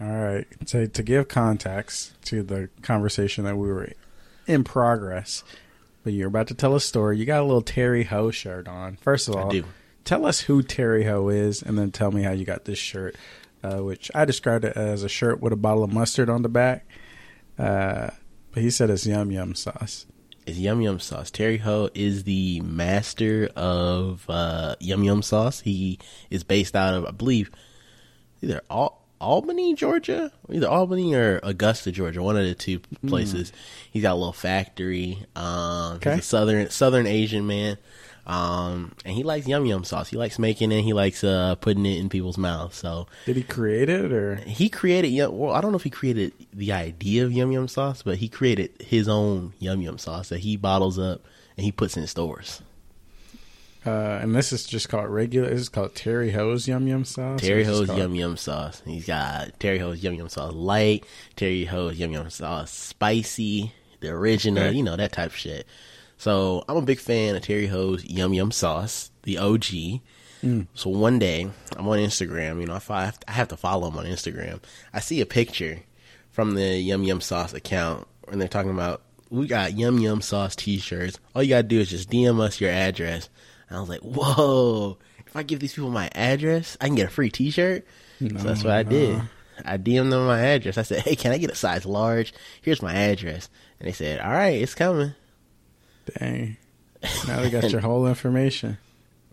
All right. So to give context to the conversation that we were in progress, but you're about to tell a story. You got a little Terry Ho shirt on. First of all, tell us who Terry Ho is, and then tell me how you got this shirt, uh, which I described it as a shirt with a bottle of mustard on the back. Uh, but he said it's yum yum sauce. It's yum yum sauce. Terry Ho is the master of uh, yum yum sauce. He is based out of, I believe, either Al- Albany, Georgia, either Albany or Augusta, Georgia, one of the two places. Mm. He's got a little factory. Um, okay. He's a southern Southern Asian man. Um, and he likes yum yum sauce. He likes making it. He likes uh, putting it in people's mouths. So did he create it or he created? Yeah, Well, I don't know if he created the idea of yum yum sauce, but he created his own yum yum sauce that he bottles up and he puts in stores. Uh, and this is just called regular. This is called Terry Ho's Yum Yum Sauce. Terry Ho's Yum Yum Sauce. He's got Terry Ho's Yum Yum Sauce Light, Terry Ho's Yum Yum Sauce Spicy, the original, you know that type of shit. So I'm a big fan of Terry Ho's Yum Yum Sauce, the OG. Mm. So one day I'm on Instagram. You know, I I have to follow him on Instagram. I see a picture from the Yum Yum Sauce account, and they're talking about we got Yum Yum Sauce T-shirts. All you gotta do is just DM us your address. And I was like, whoa! If I give these people my address, I can get a free T-shirt. No, so that's what I did. I DM'd them my address. I said, "Hey, can I get a size large? Here's my address." And they said, "All right, it's coming." Dang. Now they got your whole information.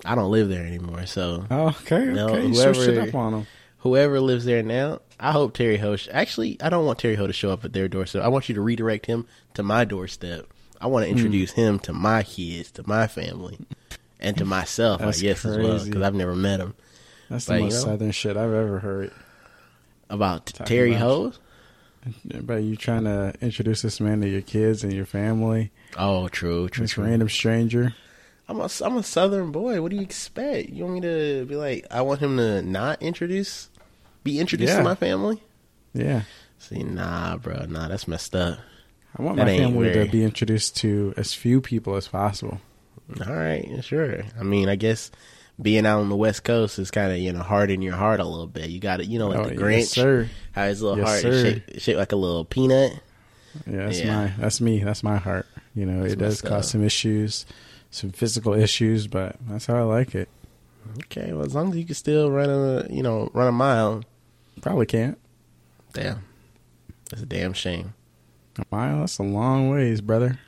I don't live there anymore, so. Oh, okay, no, okay. Whoever, on them. Whoever lives there now, I hope Terry Ho. Sh- Actually, I don't want Terry Ho to show up at their doorstep. I want you to redirect him to my doorstep. I want to hmm. introduce mm. him to my kids, to my family, and to myself. I guess crazy. as well because I've never met him. That's but, the most you know, southern shit I've ever heard. About Terry Ho. But you trying to introduce this man to your kids and your family. Oh, true, true. This true. random stranger. I'm a I'm a Southern boy. What do you expect? You want me to be like? I want him to not introduce, be introduced yeah. to my family. Yeah. See, nah, bro, nah, that's messed up. I want that my family very... to be introduced to as few people as possible. All right, sure. I mean, I guess being out on the West Coast is kind of you know hard in your heart a little bit. You got it, you know, like oh, the Grinch, yes, how his little yes, heart is shaped, shaped, like a little peanut. Yeah, that's yeah. my that's me. That's my heart. You know, that's it does cause some issues, some physical issues, but that's how I like it. Okay, well, as long as you can still run a you know run a mile, probably can't. Damn, that's a damn shame. A mile? That's a long ways, brother.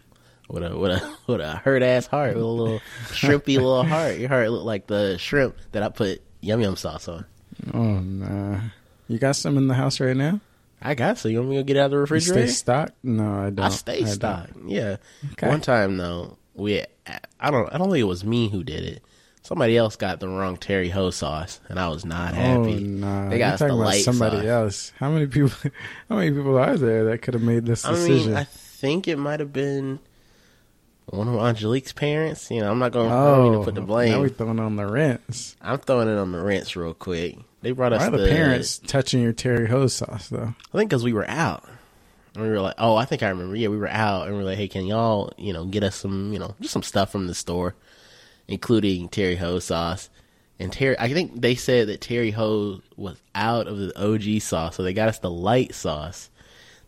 With a with a with a hurt ass heart, with a little shrimpy little heart. Your heart looked like the shrimp that I put yum yum sauce on. Oh nah, you got some in the house right now? I got some. You want me to get out of the refrigerator? You stay stocked? No, I don't. I stay I stocked. Don't. Yeah. Okay. One time though, we I don't I don't think it was me who did it. Somebody else got the wrong Terry Ho sauce, and I was not oh, happy. Oh, nah. They got us the light somebody sauce. else. How many people? How many people are there that could have made this decision? I mean, I think it might have been one of Angelique's parents. You know, I'm not going oh, to put the blame. Now we throwing on the rents. I'm throwing it on the rents real quick. They brought us Why the, the parents touching your Terry Ho sauce though. I think because we were out. And we were like, oh, I think I remember. Yeah, we were out, and we were like, hey, can y'all, you know, get us some, you know, just some stuff from the store, including Terry Ho sauce. And Terry, I think they said that Terry Ho was out of the OG sauce, so they got us the light sauce.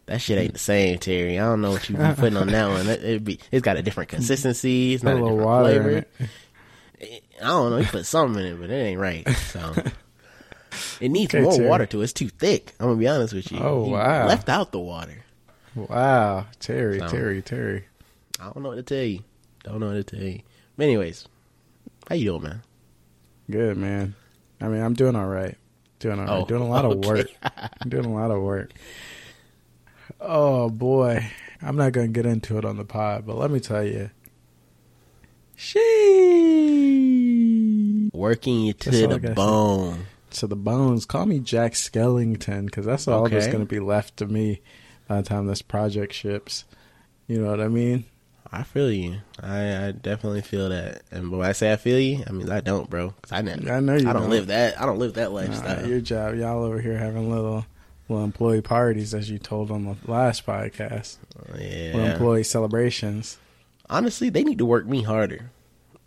That shit ain't the same, Terry. I don't know what you be putting on that one. It, it be, it's got a different consistency. It's not a, a different flavor. Eh, I don't know. You put something in it, but it ain't right. So it needs okay, more Terry. water to it. It's too thick. I'm gonna be honest with you. Oh he wow! Left out the water. Wow, Terry, so, Terry, Terry. I don't know what to tell you. Don't know what to tell you. But anyways, how you doing, man? Good, man. I mean, I'm doing all right. Doing all right. Oh, doing a lot okay. of work. I'm doing a lot of work. Oh boy, I'm not gonna get into it on the pod, but let me tell you, she working you to the bone to the bones. Call me Jack Skellington because that's all okay. that's going to be left to me by the time this project ships. You know what I mean? I feel you. I, I definitely feel that. And when I say I feel you, I mean I don't, bro. Cause I never. I know you. I don't, don't, live that. I don't live that lifestyle. Nah, your job, y'all over here having little little employee parties, as you told on the last podcast. Yeah. Employee celebrations. Honestly, they need to work me harder.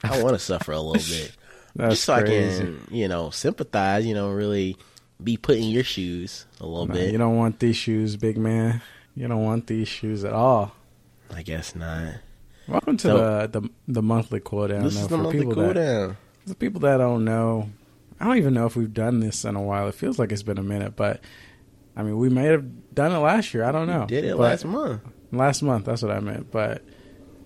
I want to suffer a little bit. That's just so crazy. I can, you know, sympathize, you know, really be put in your shoes a little Nah, bit. You don't want these shoes, big man. You don't want these shoes at all. I guess not. Welcome to So- the, the the monthly cool down. this though, is the monthly people cool that, down. The people that don't know, I don't even know if we've done this in a while. It feels like it's been a minute, but I mean, we may have done it last year. I don't know. Did it But- last month? Last month, that's what I meant. But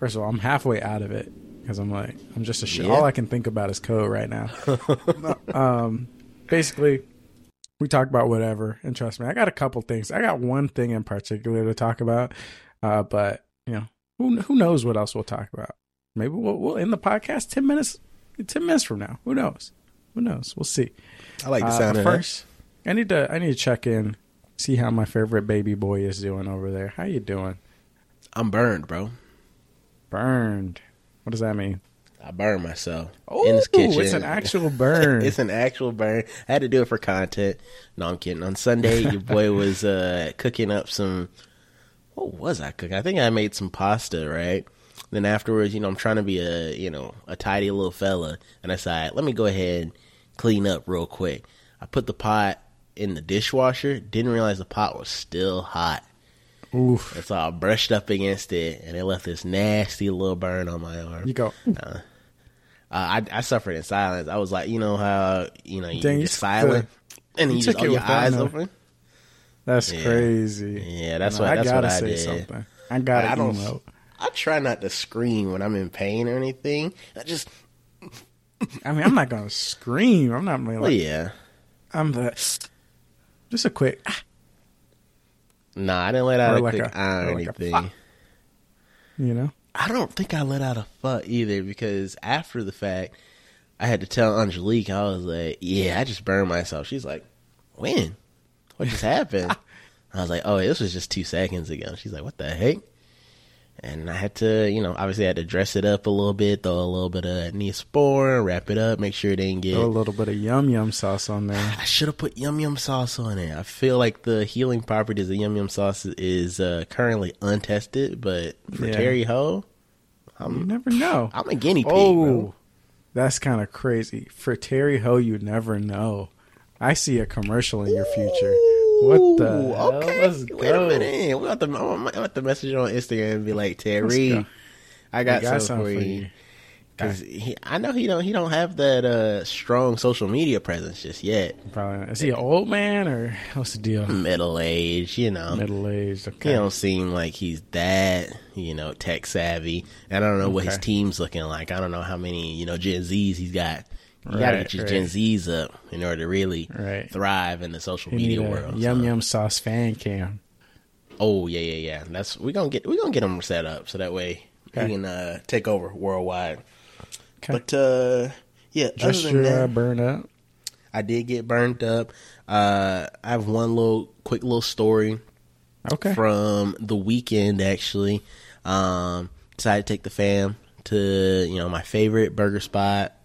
first of all, I'm halfway out of it because I'm like, I'm just a shit. Yeah. All I can think about is code right now. um, basically, we talk about whatever, and trust me, I got a couple things. I got one thing in particular to talk about, uh, but you know, who who knows what else we'll talk about? Maybe we'll we'll end the podcast ten minutes, ten minutes from now. Who knows? Who knows? We'll see. I like the Uh, sound of that. first, I need to I need to check in, see how my favorite baby boy is doing over there. How you doing? I'm burned, bro. Burned. What does that mean? I burned myself Oh, in this kitchen. it's an actual burn. it's an actual burn. I had to do it for content. No, I'm kidding. On Sunday, your boy was uh, cooking up some. What was I cooking? I think I made some pasta, right? Then afterwards, you know, I'm trying to be a you know a tidy little fella, and I decided let me go ahead and clean up real quick. I put the pot in the dishwasher. Didn't realize the pot was still hot. Oof. And so I brushed up against it, and it left this nasty little burn on my arm. You go. Uh, I, I suffered in silence. I was like, you know how you know you Dang, just silent, and you you just took oh, your eyes no- open. That's Yeah. crazy. Yeah, that's No, what I that's gotta what I say did. something. I gotta I don't- emote. I try not to scream when I'm in pain or anything. I just, I mean, I'm not gonna scream. I'm not really well, yeah. I'm the. Just a quick. ah, Nah, I didn't let out Or a like quick a- eye or or like a anything. fuck. You know. I don't think I let out a fuck either because after the fact, I had to tell Angelique. I was like, "Yeah, I just burned myself." She's like, "When? What just happened?" I was like, "Oh, this was just two seconds ago." She's like, "What the heck?" And I had to, you know, obviously I had to dress it up a little bit, throw a little bit of Neosporin, wrap it up, make sure it didn't get. Throw a little bit of yum yum sauce on there. I should have put yum yum sauce on it. I feel like the healing properties of yum yum sauce is uh, currently untested, but for Yeah. Terry Ho, You I'm never know. I'm a guinea pig. Oh, bro. that's kind of crazy. For Terry Ho, you never know. I see a commercial in your future. What the hell? Okay, Let's wait go. a minute. We have to, I'm have to message on Instagram and be like, Terry, go. I got, I something, for you. Cause he, I know he don't he don't have that uh, strong social media presence just yet. Probably not. Is he an old man or what's the deal? Middle age, you know. Middle aged. He don't seem like he's that, you know, tech savvy. And I don't know what his team's looking like. I don't know how many, you know, Gen Zs he's got. You gotta get your right. Gen Zs up in order to really Right. thrive in the social He media world. yum so- yum sauce fan cam. Oh yeah, yeah, yeah. That's we gonna get we gonna get them set up so that way Okay. he can uh, take over worldwide. Okay. But uh, yeah, Just other than your uh, that, burn up. I did get burned up. Uh, I have one little quick little story Okay. from the weekend actually. Um, decided to take the fam to you know my favorite burger spot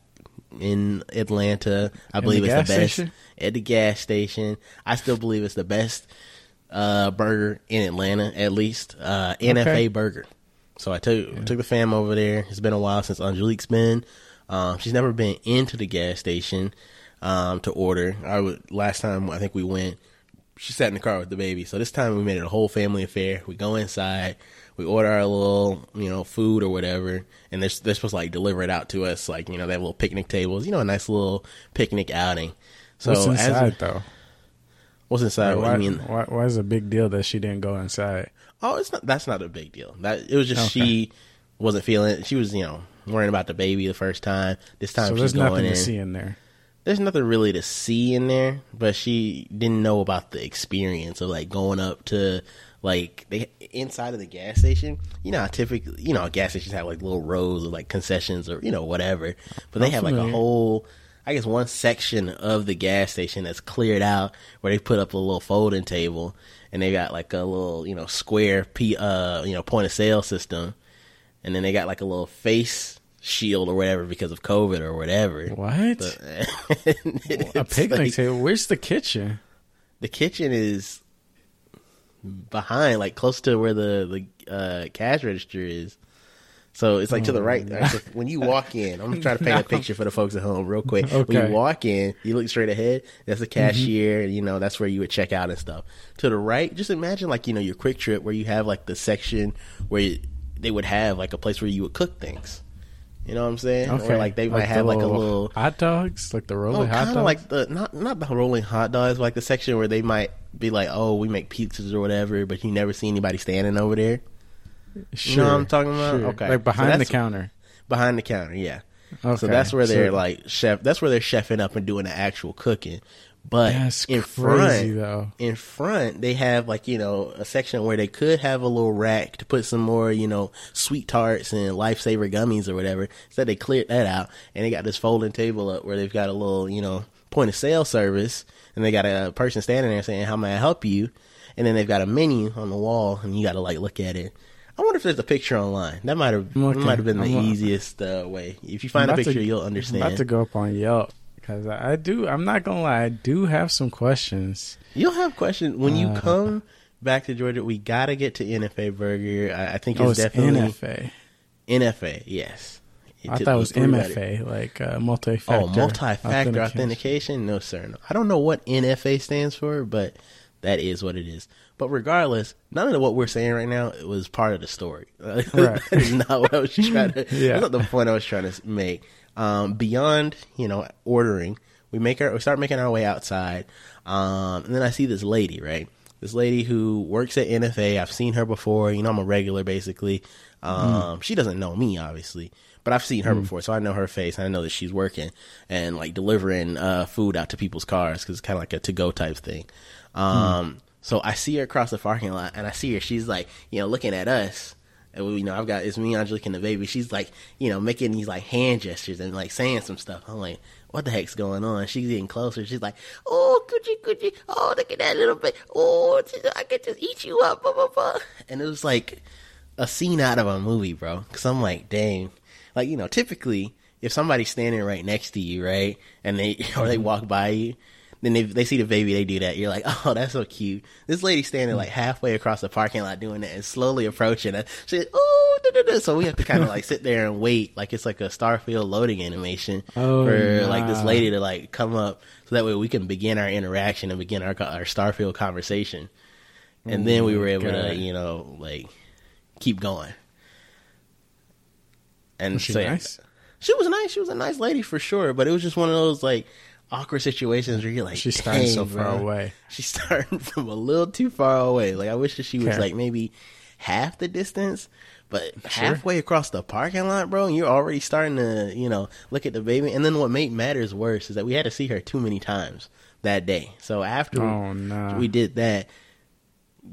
in Atlanta. I In believe the it's the best station? at the gas station. I still believe it's the best uh, burger in Atlanta, at least uh, NFA Okay. burger. So I took took the fam over there. It's been a while since Angelique's been. Um, she's never been into the gas station um, to order. I would last time I think we went. She sat in the car with the baby. So this time we made it a whole family affair. We go inside, we order our little you know food or whatever, and they're they're supposed to like deliver it out to us. Like you know they have little picnic tables. You know a nice little picnic outing. So What's inside though? what's inside? why, I mean, why, why is it a big deal that she didn't go inside? Oh, it's not. That's not a big deal. That it was just Okay. she wasn't feeling. it. She was, you know, worrying about the baby the first time. This time So she's there's going nothing in. to see in there. There's nothing really to see in there, but she didn't know about the experience of like going up to like they inside of the gas station. You know, typically, you know, gas stations have like little rows of like concessions or you know whatever, but they have like a whole. I guess one section of the gas station that's cleared out where they put up a little folding table and they got like a little, you know, square P uh, you know, point of sale system. And then they got like a little face shield or whatever because of COVID or whatever. What? But- a picnic like- table. Where's the kitchen? The kitchen is behind, like close to where the the uh, cash register is. So it's like to the right. Like, when you walk in, I'm trying to try to paint a picture for the folks at home real quick. When you walk in, you look straight ahead. That's the cashier. You know, that's where you would check out and stuff. To the right, just imagine like you know your QuikTrip where you have like the section where you, they would have like a place where you would cook things. You know what I'm saying? Okay. Or like they might have like a little hot dogs, like the Oh, rolling hot kind dogs. like the not not the rolling hot dogs, but like the section where they might be like, "Oh, we make pizzas or whatever," but you never see anybody standing over there sure, know what I'm talking about? sure. Okay. like So behind the counter. behind the counter. Yeah, Okay. so that's where they're So like chef. That's where they're chefing up and doing the actual cooking. But That's in crazy front, though. in front, they have like you know a section where they could have a little rack to put some more you know sweet tarts and lifesaver gummies or whatever. Instead, they cleared that out and they got this folding table up where they've got a little you know point of sale service and they got a person standing there saying how may I help you, and then they've got a menu on the wall and you got to like look at it. I wonder if there's a picture online. That might have I'm might have been the I'm easiest uh, way. If you find a picture, to- you'll understand. I'm about to go up on Yelp because I do. I'm not gonna lie. I do have some questions. You'll have questions when you Uh, come back to Georgia. We gotta get to NFA Burger. I, I think Oh, it's it's definitely NFA. NFA. Yes, I thought it was. MFA, like uh, multi-factor. Oh, multi-factor authentication. No, sir. No. I don't know what NFA stands for, but that is what it is. But regardless, none of what we're saying right now it was part of the story. Right. that is not what I was trying to. Yeah. That's not the point I was trying to make. Um, beyond you know ordering, we make our we start making our way outside, um, and then I see this lady right. This lady who works at NFA. I've seen her before. You know, I'm a regular basically. Um, She doesn't know me, obviously, but I've seen her before, so I know her face. And I know that she's working and like delivering uh, food out to people's cars because it's kind of like a to go type thing. Um, So I see her across the parking lot, and I see her. She's like, you know, looking at us. And you know, I've got it's me, Angelique, and the baby. She's like, you know, making these like hand gestures and like saying some stuff. I'm like, what the heck's going on? She's getting closer. She's like, oh, could you? Oh, look at that little bit. Oh, I could just eat you up. Blah, blah, blah. And it was like a scene out of a movie, bro. Because I'm like, dang, like you know, typically if somebody's standing right next to you, right, and they or they walk by you, then they they see the baby, they do that. You're like, oh, that's so cute. This lady standing like halfway across the parking lot doing that and slowly approaching us. She's oh, so we have to kind of like sit there and wait, like it's like a Starfield loading animation Oh, for like this lady to like come up, so that way we can begin our interaction and begin our our Starfield conversation. And then we were able to, you know, like keep going. And Was she so, nice? She was nice. She was a nice lady for sure. But it was just one of those like awkward situations where you're like, She's starting so far bro." away. She's starting from a little too far away. Like I wish that she was like maybe half the distance, but halfway across the parking lot, bro. And you're already starting to, you know, look at the baby. And then what made matters worse is that we had to see her too many times that day. So after Oh, no. we did that,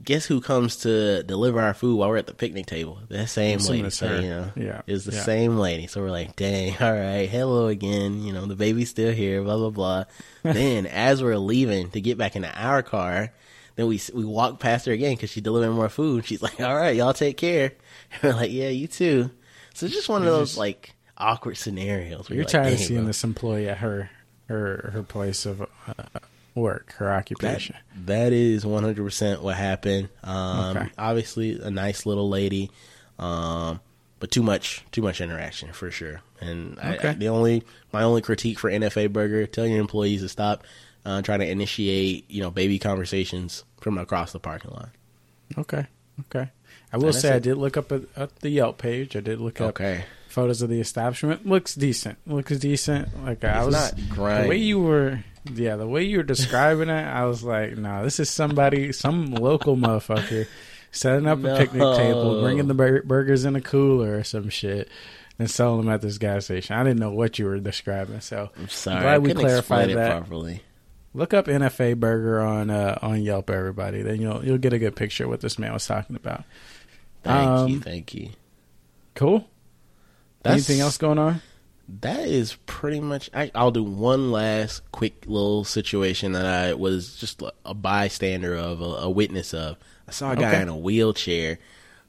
guess who comes to deliver our food while we're at the picnic table? That same lady. it's So, you know, Yeah, it's the yeah. same lady. So we're like, dang, all right, hello again. You know, the baby's still here. Blah blah blah. then as we're leaving to get back into our car. Then we we walk past her again because she's delivering more food. She's like, "All right, y'all take care." And we're like, "Yeah, you too." So it's just one of those like awkward scenarios. Where You're like, tired of "Dang, seeing bro." this employee at her her her place of uh, work, her That, occupation. that is 100% what happened. Um, Okay. Obviously, a nice little lady, um, but too much too much interaction for sure. And Okay. I, the only my only critique for NFA Burger: tell your employees to stop uh, trying to initiate you know baby conversations from across the parking lot. Okay, okay. I will say I did look up at, at the Yelp page. I did look up Okay, photos of the establishment. Looks decent. Looks decent. Like I It's was not the way you were. Yeah, the way you were describing it, I was like, "No, this is somebody, some local motherfucker, setting up a picnic table, bringing the bur- burgers in a cooler or some shit, and selling them at this gas station." I didn't know what you were describing, so I'm sorry. glad we clarified that. properly. look up NFA Burger on uh, on Yelp, everybody. Then you'll you'll get a good picture of what this man was talking about. Thank Um, you, thank you. Cool. That's- Anything else going on? That is pretty much. I, I'll do one last quick little situation that I was just a bystander of, a, a witness of. I saw a guy Okay. in a wheelchair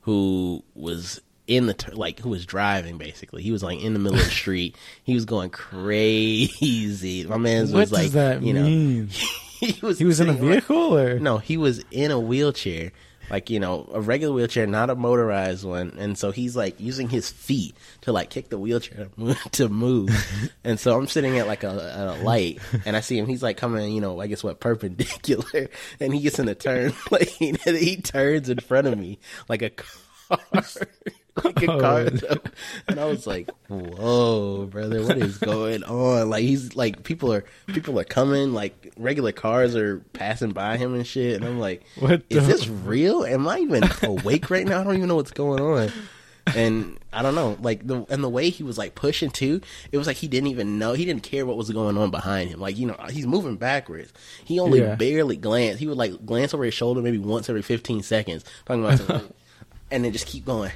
who was in the like who was driving basically. He was like in the middle of the street. He was going crazy. My man was What like, does that you know, mean? he was He was in a vehicle, or no, he was in a wheelchair, like you know a regular wheelchair, not a motorized one, and so he's like using his feet to like kick the wheelchair to move, and so I'm sitting at like a, a light, and I see him. He's like coming, you know, I guess what perpendicular, and he gets in a turn lane, and he turns in front of me like a car. like a oh, car, and I was like, "Whoa, brother, what is going on?" Like he's like people are people are coming, like regular cars are passing by him and shit, and I'm like, "What? Is this real? Am I even awake right now? I don't even know what's going on." And I don't know, like the and the way he was like pushing too, it was like he didn't even know, he didn't care what was going on behind him. Like you know, he's moving backwards. He only yeah. barely glanced. He would like glance over his shoulder maybe once every 15 seconds, talking about, Something. and then just keep going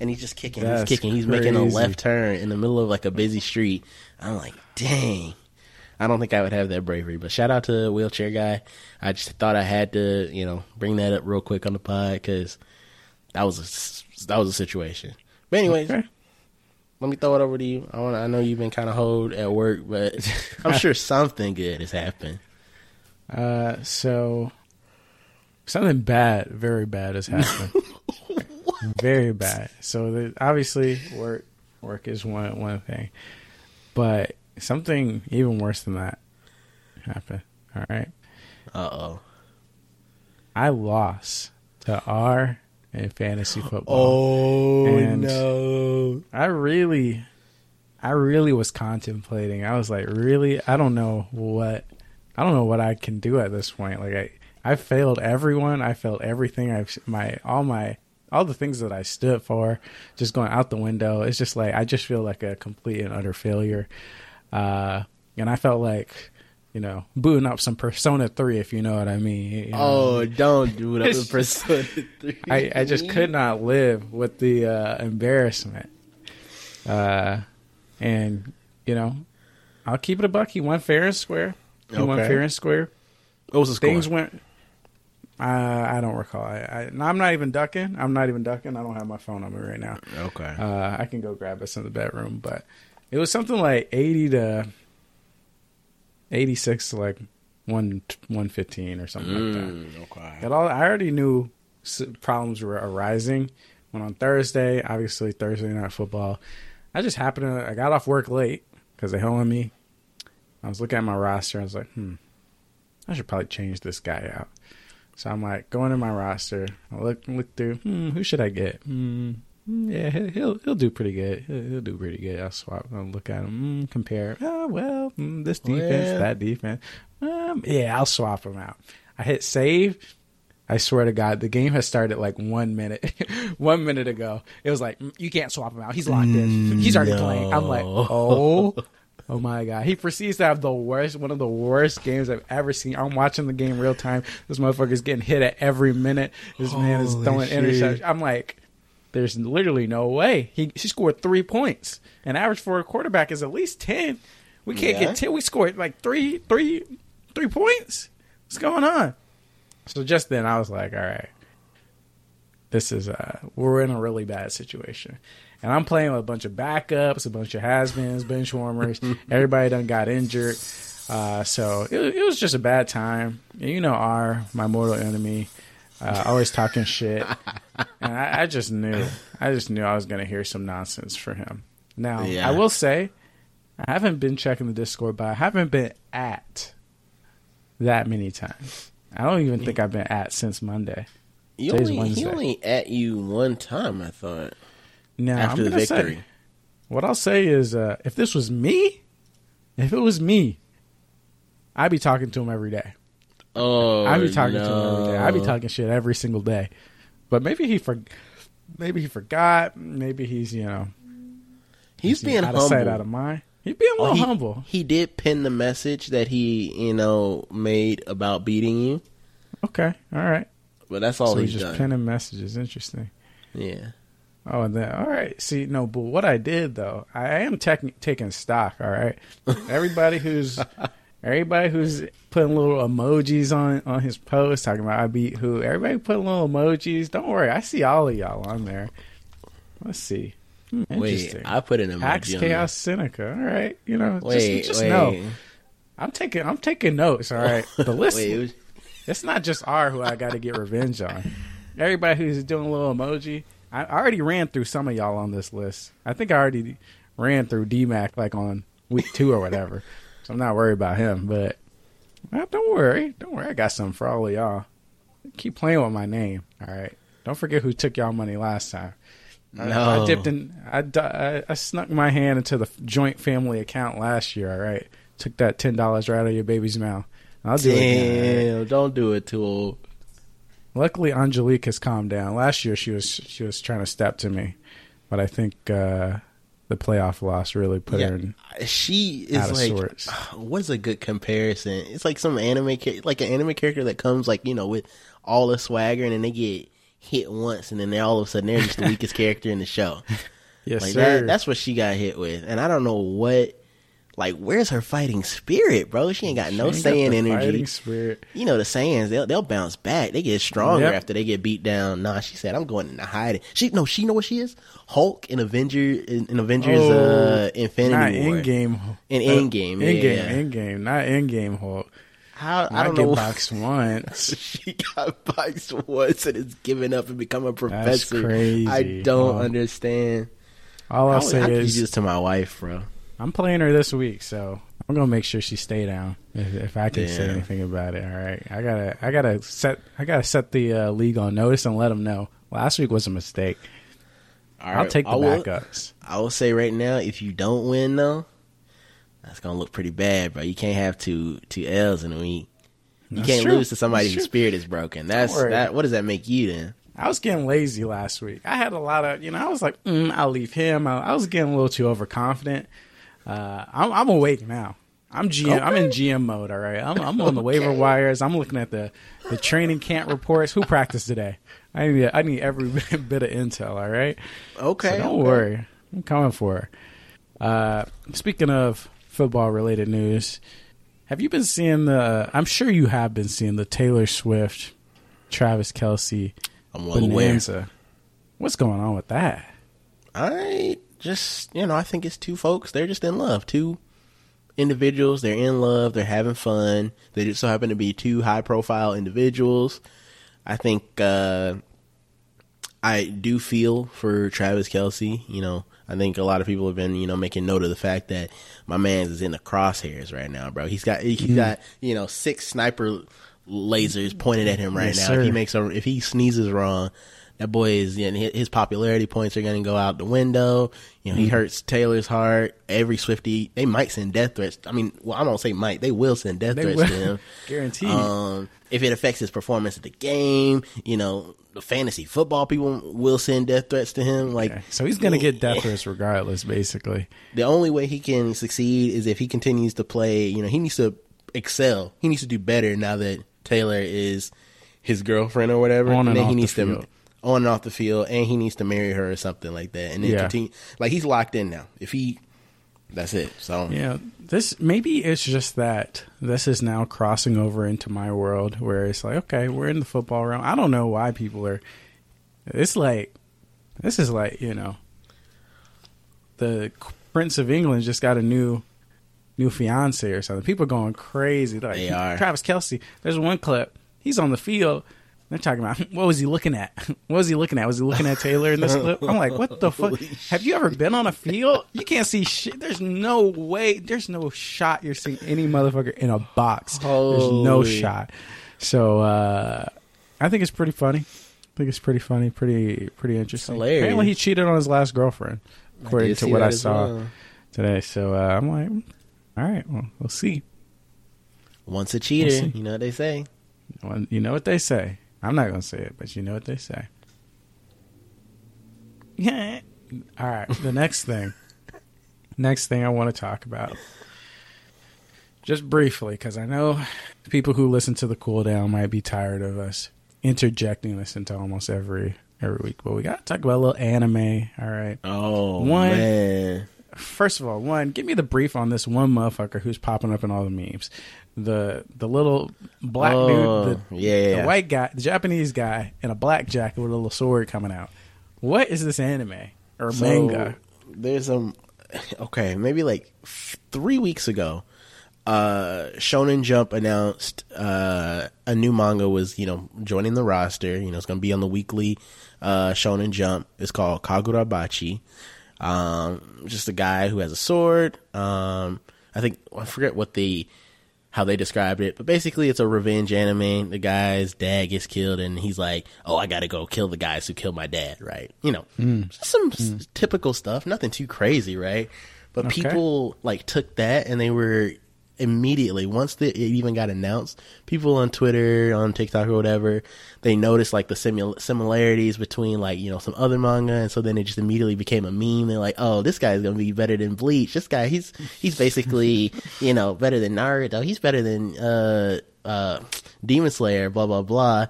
and he's just kicking. That's he's kicking. He's crazy. making a left turn in the middle of like a busy street. I'm like, dang. I don't think I would have that bravery. But shout out to the wheelchair guy. I just thought I had to, you know, bring that up real quick on the pod because that was a that was a situation. But anyways, okay. let me throw it over to you. I want. I know you've been kind of hold at work, but I'm sure something good has happened. Uh, so something bad, very bad has happened. very bad. So the, obviously, work work is one one thing, but something even worse than that happened. All right. Uh oh. I lost to R in fantasy football. Oh and no! I really, I really was contemplating. I was like, really, I don't know what, I don't know what I can do at this point. Like I, I failed everyone. I failed everything. I've my all my all the things that I stood for just going out the window. It's just like I just feel like a complete and utter failure. Uh, and I felt like, you know, booting up some Persona Three, if you know what I mean. You know? Oh, don't do it up Persona Three. I, I just could not live with the uh, embarrassment. Uh, and you know, I'll keep it a buck. He won fair and square. He okay. won fair and square. What was the score? Things went I I don't recall. I, I am not even ducking. I'm not even ducking. I don't have my phone on me right now. Okay. Uh, I can go grab this in the bedroom, but it was something like 80 to 86 to like one 115 or something mm, like that. Mm, okay. But all, I already knew problems were arising. When on Thursday, obviously Thursday night football, I just happened to I got off work late because they held me. I was looking at my roster. I was like, hmm, I should probably change this guy out. So I'm like going to my roster. I look look through. Hmm, who should I get? Hmm, hmm yeah, he'll he'll do pretty good. He'll, he'll do pretty good. I'll swap. I'll look at him. Mm, compare. Oh well, mm, this defense, well. that defense. Um, yeah, I'll swap him out. I hit save. I swear to God, the game has started like one minute, one minute ago. It was like mm, you can't swap him out. He's locked in. He's already no. playing. I'm like, oh Oh my god, he proceeds to have the worst, one of the worst games I've ever seen. I'm watching the game real time. This motherfucker's getting hit at every minute. This Holy man is throwing interceptions. I'm like, there's literally no way. He he scored three points. An average for a quarterback is at least ten. We can't yeah. get ten. We scored like three, three, three points. What's going on? So just then, I was like, all right, this is uh, we're in a really bad situation. And I'm playing with a bunch of backups, a bunch of has-beens, bench warmers. Everybody done got injured. Uh, so it, it, was just a bad time. And you know, R, my mortal enemy, uh, always talking shit. And I, I, just knew, I just knew I was going to hear some nonsense for him. Now, yeah. I will say, I haven't been checking the Discord, but I haven't been at that many times. I don't even think I've been at since Monday. Only, he only at you one time, I thought. Now, after the victory. Say, what I'll say is, uh, if this was me, if it was me, I'd be talking to him every day. Oh, I'd be talking no. to him every day. I'd be talking shit every single day. But maybe he for, maybe he forgot. Maybe he's you know, he's, he's being out humble. of sight, out of mind. He's being a oh, little oh, he, humble. He did pin the message that he you know made about beating you. Okay, all right. But that's all so he's, he's just done. pinning messages. Interesting. Yeah. Oh, and then all right. See, no, but what I did though, I am tech- taking stock. All right, everybody who's everybody who's putting little emojis on on his post talking about I beat who. Everybody putting little emojis. Don't worry, I see all of y'all on there. Let's see. Hmm, wait, I put an emoji. Axe Chaos Seneca. All right, you know, wait, just, just wait. know. I'm taking I'm taking notes. All right, the list. wait, it was... It's not just R who I got to get revenge on. everybody who's doing a little emoji. I already ran through some of y'all on this list. I think I already ran through DMAC like on week two or whatever. so I'm not worried about him. But well, don't worry, don't worry. I got something for all of y'all. Keep playing with my name. All right. Don't forget who took y'all money last time. No. I, I dipped in. I, I, I snuck my hand into the joint family account last year. All right, took that ten dollars right out of your baby's mouth. I'll do Damn, it. Again, right? don't do it to her. Luckily, Angelique has calmed down. Last year, she was she was trying to step to me, but I think uh, the playoff loss really put Yeah, her in. She is like, sorts. what is a good comparison? It's like some anime, like an anime character that comes like you know with all the swagger, and then they get hit once, and then they all of a sudden they're just the weakest character in the show. Yes, Like sir. that, that's what she got hit with, and I don't know what. Like, where's her fighting spirit, bro? She ain't got no got energy. fighting spirit. You know the sayings they'll they'll bounce back. They get stronger Yep. after they get beat down. Nah, she said, I'm going into hiding. She no, she know what she is. Hulk in Avenger in, in Avengers Oh, uh, Infinity Not War. in game. In Endgame, In game. yeah. In game. Not in game. Hulk. How I I don't get know. boxed once. she got boxed once and is giving up and become a professor. crazy. I don't understand. All I'll How, say you is do this to my wife, bro? I'm playing her this week, so I'm gonna make sure she stay down if, if I can say anything about it. All right, I gotta, I gotta set, I gotta set the uh, league on notice and let them know. Last week was a mistake. All I'll right, take the I will, backups. I will say right now, if you don't win though, that's gonna look pretty bad, bro. You can't have two two L's in a week. You That's can't true. lose to somebody whose spirit is broken. That's that. What does that make you then? I was getting lazy last week. I had a lot of, you know, I was like, mm, I'll leave him. I, I was getting a little too overconfident. Uh, I'm, I'm awake now. I'm GM. I'm in GM mode. All right. I'm, I'm on the waiver wires. I'm looking at the, the training camp reports. Who practiced today? I need I need every bit of intel. All right. Okay, So don't okay. worry. I'm coming for her. Uh, speaking of football related news, have you been seeing the? I'm sure you have been seeing the Taylor Swift, Travis Kelce I'm well aware. bonanza. What's going on with that? I just, you know, I think it's two folks. They're just in love. Two individuals. They're in love. They're having fun. They just so happen to be two high profile individuals. I think uh, I do feel for Travis Kelce. You know, I think a lot of people have been, you know, making note of the fact that my man is in the crosshairs right now, bro. He's got, he's got, you know, six sniper lasers pointed at him right Yes, now. If he makes a, if he sneezes wrong, that boy is, you know, his- popularity points are going to go out the window. You know, he hurts Taylor's heart. Every Swiftie, they might send death threats. I mean, well, I don't say might. They will send death They threats will. to him. Guaranteed. Um, if it affects his performance at the game, you know, the fantasy football people will send death threats to him. Like, Okay. So he's gonna get death threats regardless, basically. the only way he can succeed is if he continues to play. You know, he needs to excel. He needs to do better now that Taylor is his girlfriend or whatever. On and then off he needs to. On and off the field, and he needs to marry her or something like that, and then Yeah. continue. Like he's locked in now. If he, that's it. So Yeah, this maybe it's just that this is now crossing over into my world where it's like, okay, we're in the football realm. I don't know why people are. It's like, this is like you know, the Prince of England just got a new, new fiance or something. People going crazy. Like They are. Travis Kelce. There's one clip. He's on the field. They're talking about what was he looking at? What was he looking at? Was he looking at Taylor in this clip? I'm like, what the fuck? Have you ever been on a field? You can't see shit. There's no way. There's no shot you're seeing any motherfucker in a box. There's no shot. So uh, I think it's pretty funny. I think it's pretty funny, pretty pretty interesting. hilarious. Apparently, he cheated on his last girlfriend, according to what I saw well. today. So uh, I'm like, all right, well, we'll see. once a cheater, We'll see. you know what they say. You know what they say. I'm not gonna say it, but you know what they say. Yeah. All right. The next thing. Next thing I want to talk about, just briefly, because I know people who listen to the cool down might be tired of us interjecting this into almost every every week. But we got to talk about a little anime. All right. Oh One- man, First of all, one, give me the brief on this one motherfucker who's popping up in all the memes. The the little black Oh, dude, the, yeah. the white guy, the Japanese guy, in a black jacket with a little sword coming out. What is this anime or manga? There's um, okay, maybe like three weeks ago, uh, Shonen Jump announced uh, a new manga was you know joining the roster. You know, it's going to be on the weekly uh, Shonen Jump. It's called Kagurabachi. Um, just a guy who has a sword. Um, I think I forget what the how they described it, but basically it's a revenge anime. The guy's dad gets killed, and he's like, "Oh, I got to go kill the guys who killed my dad." Right? You know, mm. some mm. typical stuff. Nothing too crazy, right? But okay. people like took that and they were immediately once the, it even got announced people on twitter on tiktok or whatever they noticed like the simul- similarities between like you know some other manga and so then it just immediately became a meme. They're like oh this guy's gonna be better than bleach. This guy he's he's basically you know better than naruto. He's better than uh uh demon slayer blah blah blah.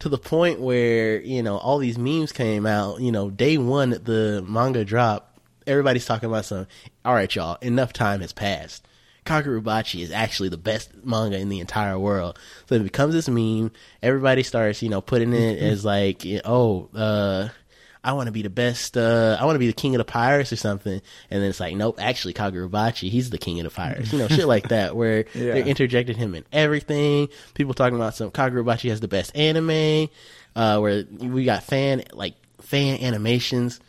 To the point where you know all these memes came out you know day one the manga dropped. Everybody's talking about some all right y'all enough time has passed Kagurabachi is actually the best manga in the entire world. So it becomes this meme. Everybody starts, you know, putting it as like, oh, uh, I want to be the best. Uh, I want to be the king of the pirates or something. And then it's like, nope, actually, Kagurabachi, he's the king of the pirates. You know, shit like that, where yeah. they interjected him in everything. People talking about some Kagurabachi has the best anime. Uh, where we got fan like fan animations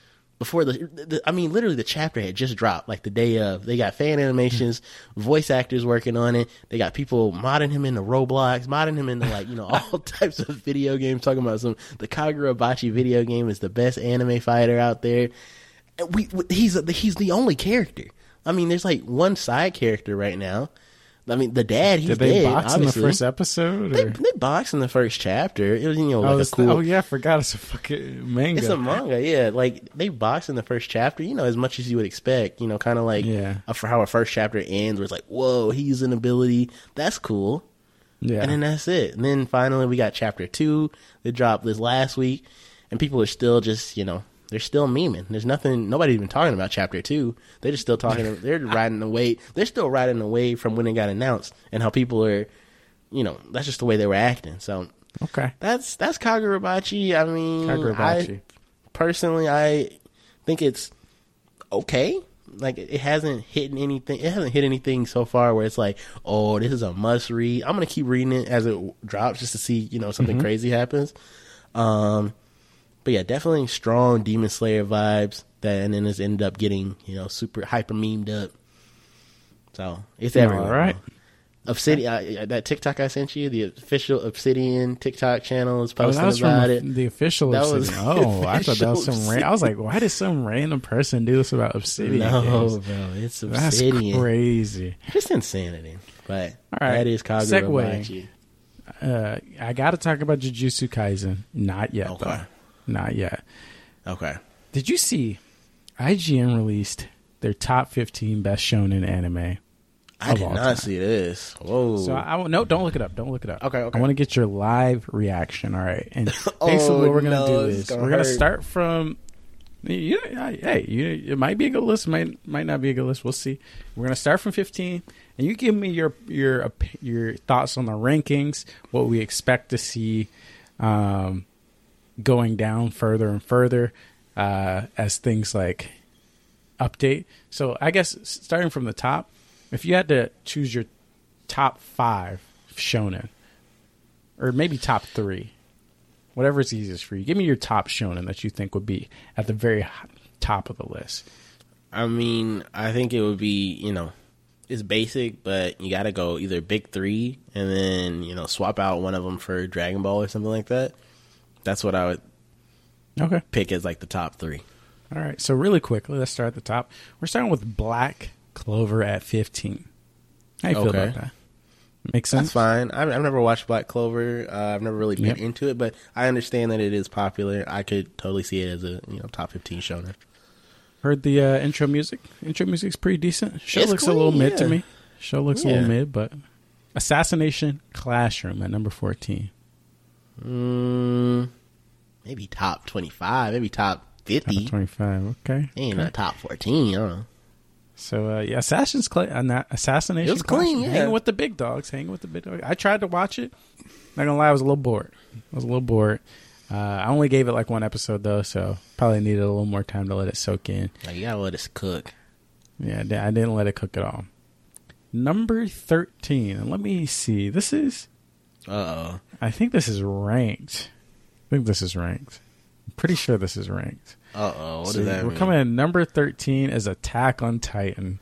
before the, the, I mean, literally the chapter had just dropped like the day of. They got fan animations, mm-hmm. voice actors working on it. They got people modding him into Roblox, modding him into like you know all types of video games. Talking about some the Kagurabachi video game is the best anime fighter out there. And we, we he's he's the only character. I mean, there's like one side character right now I mean, the dad. He's Did they dead, box obviously. in the first episode? They, they box in the first chapter. It was you know oh, like oh, a cool. oh yeah, I forgot it's a fucking manga. It's a manga. Yeah, like they box in the first chapter. You know, as much as you would expect. You know, kind of like yeah. A, for how a first chapter ends, where it's like, whoa, he's an ability. That's cool. Yeah, and then that's it. And then finally, we got chapter two that dropped this last week, and people are still just you know they're still memeing. There's nothing. Nobody even talking about chapter two. They're just still talking. they're riding the wave. They're still riding the wave from when it got announced and how people are. You know, that's just the way they were acting. So okay, that's that's Kagurabachi. I mean, Kagurabachi. I, personally, I think it's okay. Like it hasn't hit anything. It hasn't hit anything so far where it's like, oh, this is a must read. I'm gonna keep reading it as it drops just to see, you know, something mm-hmm. crazy happens. Um, but yeah, definitely strong Demon Slayer vibes that, and then has ended up getting you know super hyper memed up. So it's everywhere. All right. Obsidian, uh, that TikTok I sent you, the official Obsidian TikTok channel is posting oh, about the, it. The official that Obsidian. oh, I thought that was some. Ra- I was like, why did some random person do this about Obsidian? No, games? bro, it's Obsidian. That's crazy. Just insanity. But All right. that is Kagura Segue. Uh, I got to talk about Jujutsu Kaisen. Not yet, okay. though. Not yet. Okay. Did you see IGN released their top 15 best shonen anime? I did not time. see this. Whoa. So I, I no, don't look it up. Don't look it up. Okay, okay. I want to get your live reaction. All right. And oh, basically, what we're gonna no, do is gonna we're hurt. gonna start from. You, hey, you, it might be a good list. Might might not be a good list. We'll see. We're gonna start from 15, and you give me your your your thoughts on the rankings, what we expect to see. Um, going down further and further uh, as things like update. So I guess starting from the top, if you had to choose your top five shonen, or maybe top three, whatever is easiest for you, give me your top shonen that you think would be at the very top of the list. I mean, I think it would be you know it's basic, but you got to go either big three and then you know swap out one of them for Dragon Ball or something like that. That's what I would okay pick as like the top three. All right. So really quickly, let's start at the top. We're starting with Black Clover at 15. How you feel okay. about that? Makes sense. That's fine. I've, I've never watched Black Clover. Uh, I've never really been yep. into it, but I understand that it is popular. I could totally see it as a you know top 15 shonen. Heard the uh, intro music. Intro music's pretty decent. Show it's looks clean, a little mid to me. Show looks yeah. a little mid, but Assassination Classroom at number 14. Mm, maybe top 25, maybe top 50. Top 25, okay. Ain't okay. top 14, I don't know. So uh, yeah, Assassin's Cl- uh, Assassination. It was clean, yeah. Hanging with the big dogs, hanging with the big dogs. I tried to watch it. Not gonna lie, I was a little bored. I was a little bored. Uh, I only gave it like one episode though, so probably needed a little more time to let it soak in. Like you gotta let it cook. Yeah, I didn't let it cook at all. number 13. And let me see. This is. Uh oh. I think this is ranked. I think this is ranked. I'm pretty sure this is ranked. Uh oh. What So does that we're mean? coming in number 13 is Attack on Titan.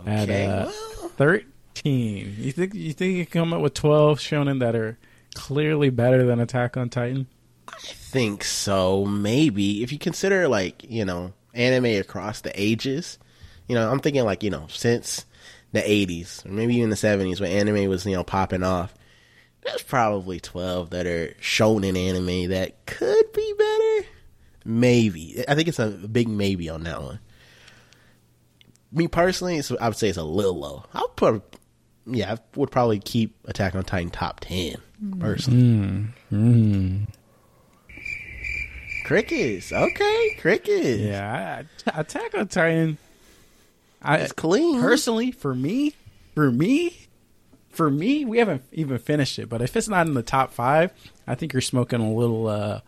Okay, At uh, well. 13. You think you think you can come up with 12 shonen that are clearly better than Attack on Titan? I think so. Maybe if you consider like you know anime across the ages, you know I'm thinking like you know since the 80s or maybe even the 70s when anime was you know popping off. There's probably 12 that are shown in anime that could be better. Maybe I think it's a big maybe on that one. Me personally, it's, I would say it's a little low. I'll put, yeah, I would probably keep Attack on Titan top ten personally. Mm. Crickets, okay, crickets. Yeah, I- Attack on Titan. I It's clean. personally for me, for me, for me, we haven't even finished it. But if it's not in the top five, I think you're smoking a little, uh,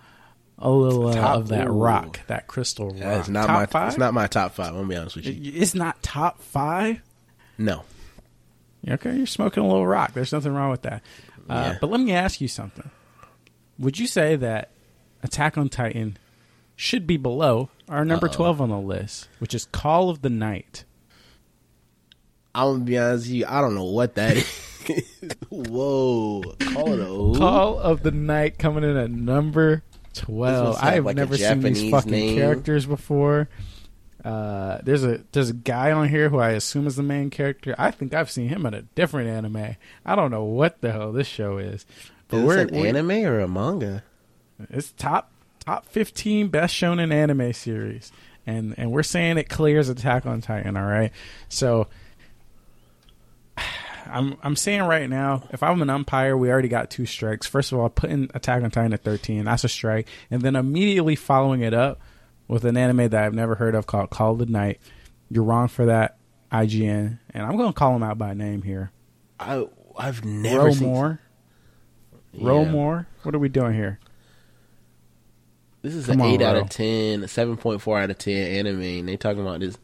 a little uh, Top- of that ooh. rock, that crystal rock. Yeah, it's not top my five. it's not my top five. I'm gonna be honest with you. It's not top five. No. Okay, you're smoking a little rock. There's nothing wrong with that. Uh, Yeah. But let me ask you something. Would you say that Attack on Titan should be below our number Uh-oh. 12 on the list, which is Call of the Night? I'm gonna be honest with you, I don't know what that is. Whoa. Call it a who? Call of the Night coming in at number 12. Does this have, like, never seen these fucking name? characters before. Uh, there's a there's a guy on here who I assume is the main character. I think I've seen him in a different anime. I don't know what the hell this show is. But Is we're, an we're- anime or a manga? It's top top fifteen best shown in anime series, and and we're saying it clears Attack on Titan. All right, so I'm I'm saying right now, if I'm an umpire, we already got two strikes. First of all, putting Attack on Titan at thirteen, that's a strike, and then immediately following it up with an anime that I've never heard of called Call of the Night. You're wrong for that, IGN, and I'm going to call him out by name here. I I've never Row seen more, Yeah. row more. What are we doing here? This is Come an on, eight out of ten, a seven point four out of ten anime, and they talking about this.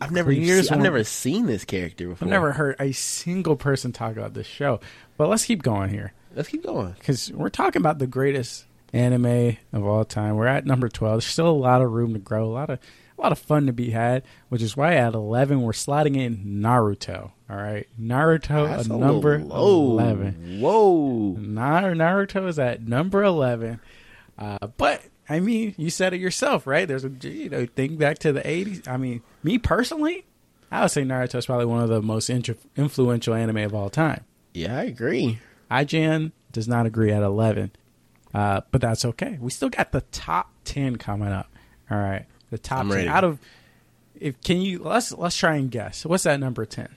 I've never I've never seen this character before. I've never heard a single person talk about this show. But let's keep going here Let's keep going. because we're talking about the greatest anime of all time. We're at number twelve. There's still a lot of room to grow. A lot of a lot of fun to be had, which is why at eleven we're sliding in Naruto. All right, Naruto That's a number eleven. Whoa. Naruto is at number eleven. Uh, but I mean, you said it yourself, right? There's a you know think back to the '80s. I mean, me personally, I would say Naruto is probably one of the most influential anime of all time. Yeah, I agree. IGN does not agree at 11, uh, but that's okay. We still got the top 10 coming up. All right, the top I'm 10 ready. out of. If can you let's let's try and guess what's that number 10?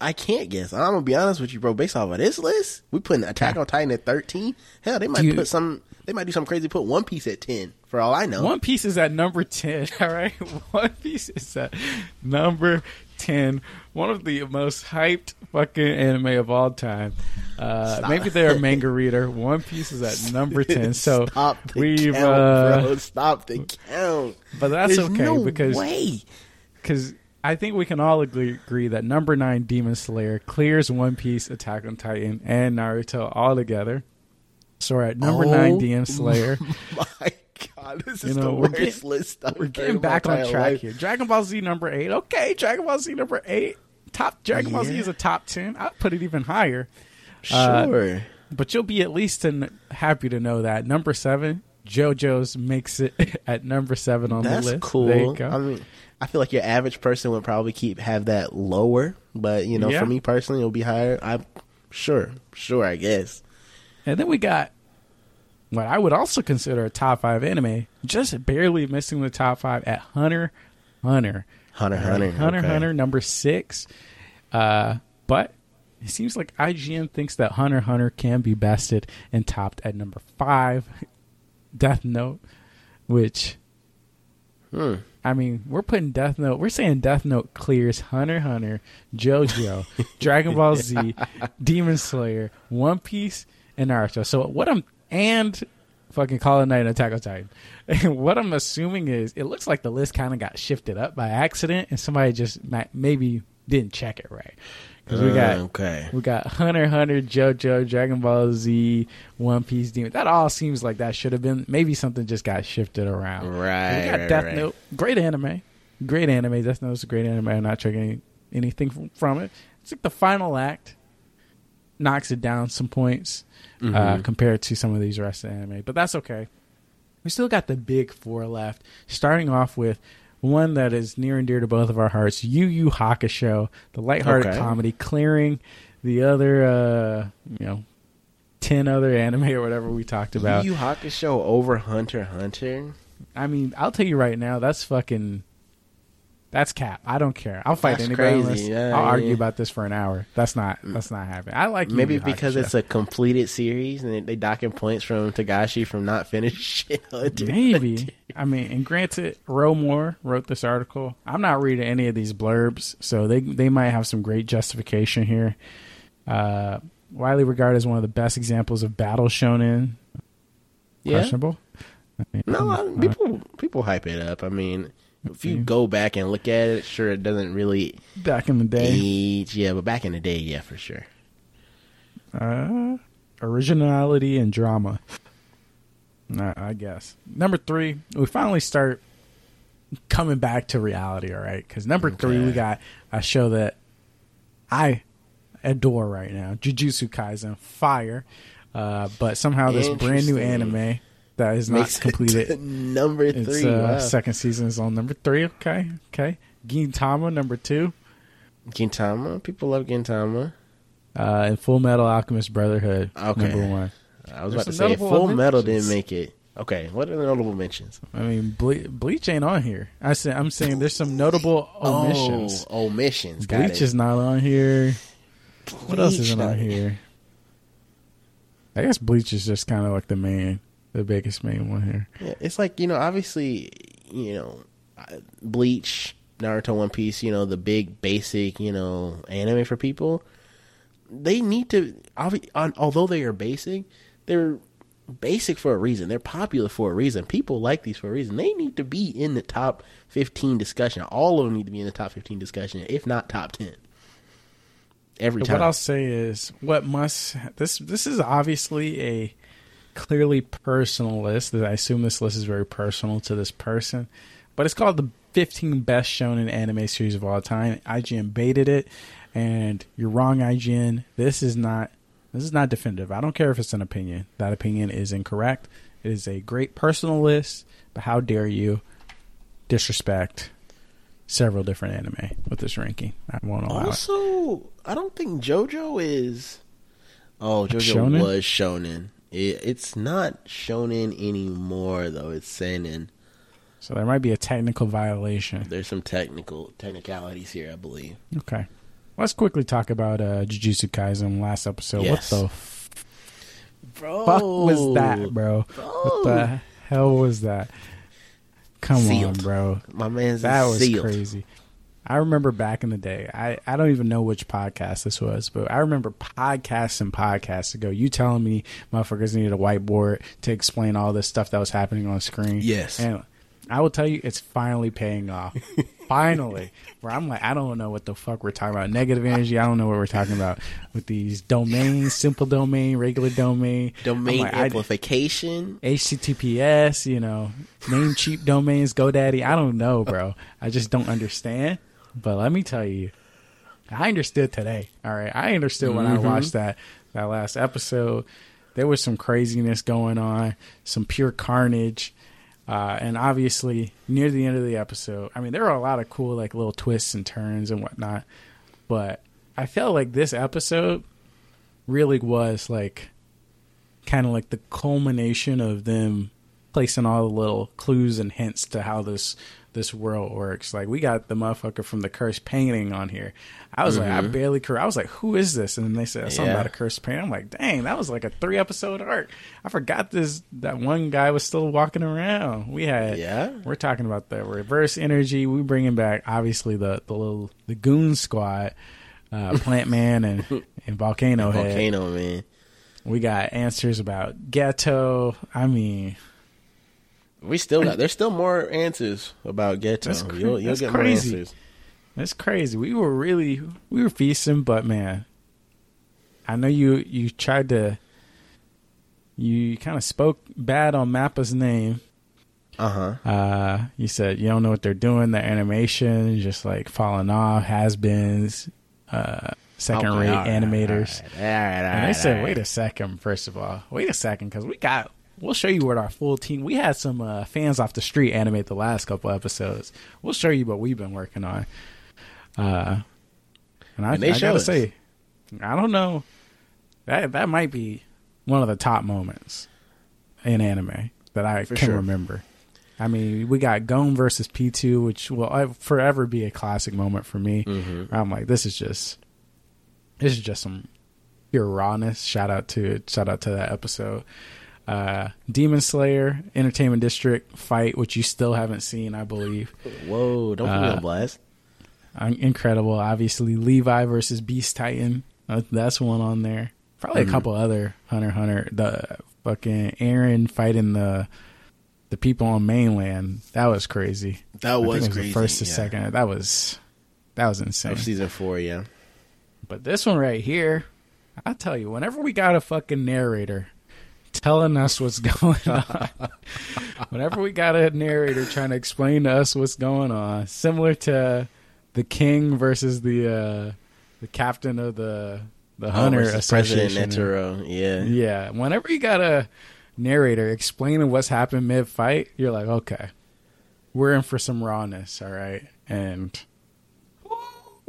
I can't guess. I'm gonna be honest with you, bro. Based off of this list, we putting Attack on Titan at 13. Hell, they might put some. They might do something crazy. Put One Piece at 10. For all I know. One Piece is at number 10, all right? One Piece is at number 10. One of the most hyped fucking anime of all time. Uh, maybe they're a manga reader. One Piece is at number 10. So stop the we've, count, uh, bro. Stop the count. but that's There's okay no because way. because I think we can all agree, agree that number nine Demon Slayer clears One Piece, Attack on Titan, and Naruto all together. So we're at number Oh nine Demon Slayer. My God, this You is know, the worst getting- list. I've We're getting back on track life. here. Dragon Ball Z number eight. Okay, Dragon Ball Z number eight. Top Dragon Ball Z is a top ten. I'd put it even higher. Uh, Sure. But you'll be at least an, happy to know that number seven, JoJo's makes it at number seven on That's the list. cool. There you go. I mean, I feel like your average person would probably keep have that lower, but you know, Yeah. for me personally, it'll be higher. I'm sure, sure, I guess. And then we got what I would also consider a top five anime, just barely missing the top five at Hunter Hunter. Hunter, All Hunter, Hunter okay. Hunter number six. Uh, but it seems like IGN thinks that Hunter Hunter can be bested and topped at number five. Death Note, which Hmm. I mean, we're putting Death Note. We're saying Death Note clears Hunter Hunter, JoJo, Dragon Ball Z, Demon Slayer, One Piece, and Naruto. So what I'm and fucking Call of Night and Attack on Titan. And what I'm assuming is it looks like the list kind of got shifted up by accident, and somebody just ma- maybe didn't check it right. Because we got Uh, okay. we got Hunter Hunter, JoJo, Dragon Ball Z, One Piece, Demon. That all seems like that should have been maybe something just got shifted around. Right. We got right, Death right. Note, great anime, great anime. Death Note's a great anime. I'm not checking anything from it. It's like the final act knocks it down some points uh, Mhm. compared to some of these rest of the anime, but that's okay. We still got the big four left. Starting off with one that is near and dear to both of our hearts, Yu Yu Hakusho, the lighthearted Okay. comedy, clearing the other, uh, you know, ten other anime or whatever we talked about. Yu Yu Hakusho over Hunter Hunter. I mean, I'll tell you right now, that's fucking. That's cap. I don't care. I'll fight That's anybody. crazy. Yeah, I'll yeah. argue about this for an hour. That's not. That's not happening. I like Maybe Yu because Hakusho. it's a completed series and they, docking points from Togashi from not finishing Maybe. I mean, and granted, Roe Moore wrote this article. I'm not reading any of these blurbs, so they they might have some great justification here. Uh, widely regarded as one of the best examples of battle shonen. Yeah. Questionable. Mean, No, I, uh, people people hype it up. I mean, if you go back and look at it, sure, it doesn't really back in the day, age. Yeah, but back in the day, yeah, for sure. uh, originality and drama. Uh, I guess number three, we finally start coming back to reality. All right, because number three, Okay. we got a show that I adore right now, Jujutsu Kaisen, fire. Uh, but somehow this brand new Interesting. anime that is not Makes it completed. to number Its three. uh, wow. second season is on number three. Okay, okay. Gintama number two, Gintama, people love Gintama. uh, and Full Metal Alchemist Brotherhood Okay. number one. I was There's about to say notable Full Metal didn't make it. Okay, what are the notable mentions? I mean, Ble- Bleach ain't on here. I say, I'm saying there's some notable omissions. Oh, omissions. Got Bleach it. is not on here. What else isn't on here? I guess Bleach is just kind of like the main, the biggest main one here. Yeah, it's like you know, obviously, you know, uh, Bleach, Naruto, One Piece. You know, the big basic, you know, anime for people. They need to, although they are basic, they're basic for a reason. They're popular for a reason. People like these for a reason. They need to be in the top fifteen discussion. All of them need to be in the top fifteen discussion, if not top ten. Every time. what I'll say is, what must this this is obviously a clearly personal list. I assume this list is very personal to this person, but it's called the 15 best shonen anime series of all time. IGN baited it, and you're wrong, IGN. This is not this is not definitive. I don't care if it's an opinion. That opinion is incorrect. It is a great personal list, but how dare you disrespect several different anime with this ranking? I won't allow it. Also, I don't think JoJo is. Oh, JoJo Shonen? was shonen. It, it's not shonen anymore, though. It's seinen. So there might be a technical violation. There's some technical technicalities here, I believe. Okay. Let's quickly talk about uh, Jujutsu Kaisen last episode. Yes. What the f- Bro, fuck was that, bro? What the hell was that? Come Sealed. on, bro. My man's That was sealed. crazy. I remember back in the day. I, I don't even know which podcast this was, but I remember podcasts and podcasts ago. You telling me motherfuckers needed a whiteboard to explain all this stuff that was happening on screen. Yes. And I will tell you, it's finally paying off. finally. Where I'm like, I don't know what the fuck we're talking about. Negative energy, I don't know what we're talking about. With these domains, simple domain, regular domain. Domain like, I- amplification. HTTPS, you know, Namecheap domains, GoDaddy. I don't know, bro. I just don't understand. But let me tell you, I understood today. All right, I understood when I Mhm. watched that that last episode. There was some craziness going on, some pure carnage, uh, and obviously near the end of the episode, I mean, there were a lot of cool like little twists and turns and whatnot. But I felt like this episode really was like kind of like the culmination of them placing all the little clues and hints to how this this world works. Like we got the motherfucker from the cursed painting on here. I was like, I Mhm. barely cur I was like, who is this? And then they said something Yeah. about a cursed painting. I'm like, dang, that was like a three episode arc. I forgot this that one guy was still walking around. We had Yeah. we're talking about the reverse energy. We bringing back obviously the the little the goon squad, uh, Plant Man and and Volcano Head. Volcano, man. We got answers about Geto. I mean, We still got. There's still more answers about Geto. That's cra- you'll you'll that's get crazy. more answers. It's crazy. We were really we were feasting, but man, I know you you tried to you kind of spoke bad on Mappa's name. Uh-huh. Uh You said you don't know what they're doing. The animation just like falling off. Has beens. Uh, second rate okay, animators. All right, all right, all right, and I said, "Wait a second. First of all, wait a second, because we got we'll show you what our full team. We had some uh, fans off the street animate the last couple episodes. We'll show you what we've been working on. Uh, and I, and I gotta us. say, I don't know. That that might be one of the top moments in anime that I For can sure. remember. I mean, we got Gon versus Pitou, which will forever be a classic moment for me. Mm-hmm. I'm like, this is just, this is just some pure rawness. Shout out to shout out to that episode. Uh, Demon Slayer Entertainment District fight, which you still haven't seen, I believe. Whoa! Don't put me on uh, blast. Incredible. Obviously, Levi versus Beast Titan. Uh, that's one on there. Probably mm-hmm. a couple other Hunter Hunter. The fucking Eren fighting the the people on mainland. That was crazy. That was, was crazy. first to yeah. second. That was that was insane. Of season four, yeah. But this one right here, I tell you, whenever we got a fucking narrator telling us what's going on. Whenever we got a narrator trying to explain to us what's going on, similar to the king versus the uh, the captain of the the oh, hunter association. President Netero, yeah, yeah. Whenever you got a narrator explaining what's happened mid fight, you're like, okay, we're in for some rawness, all right, and.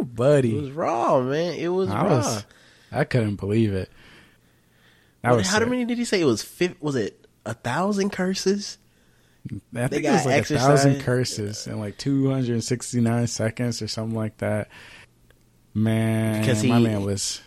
buddy, it was raw, man. It was I raw. Was, I couldn't believe it. That was how sick. many did he say? It was was it a thousand curses? I think it was like exercise. a thousand curses in like 269 seconds or something like that. Man, because he, my man was.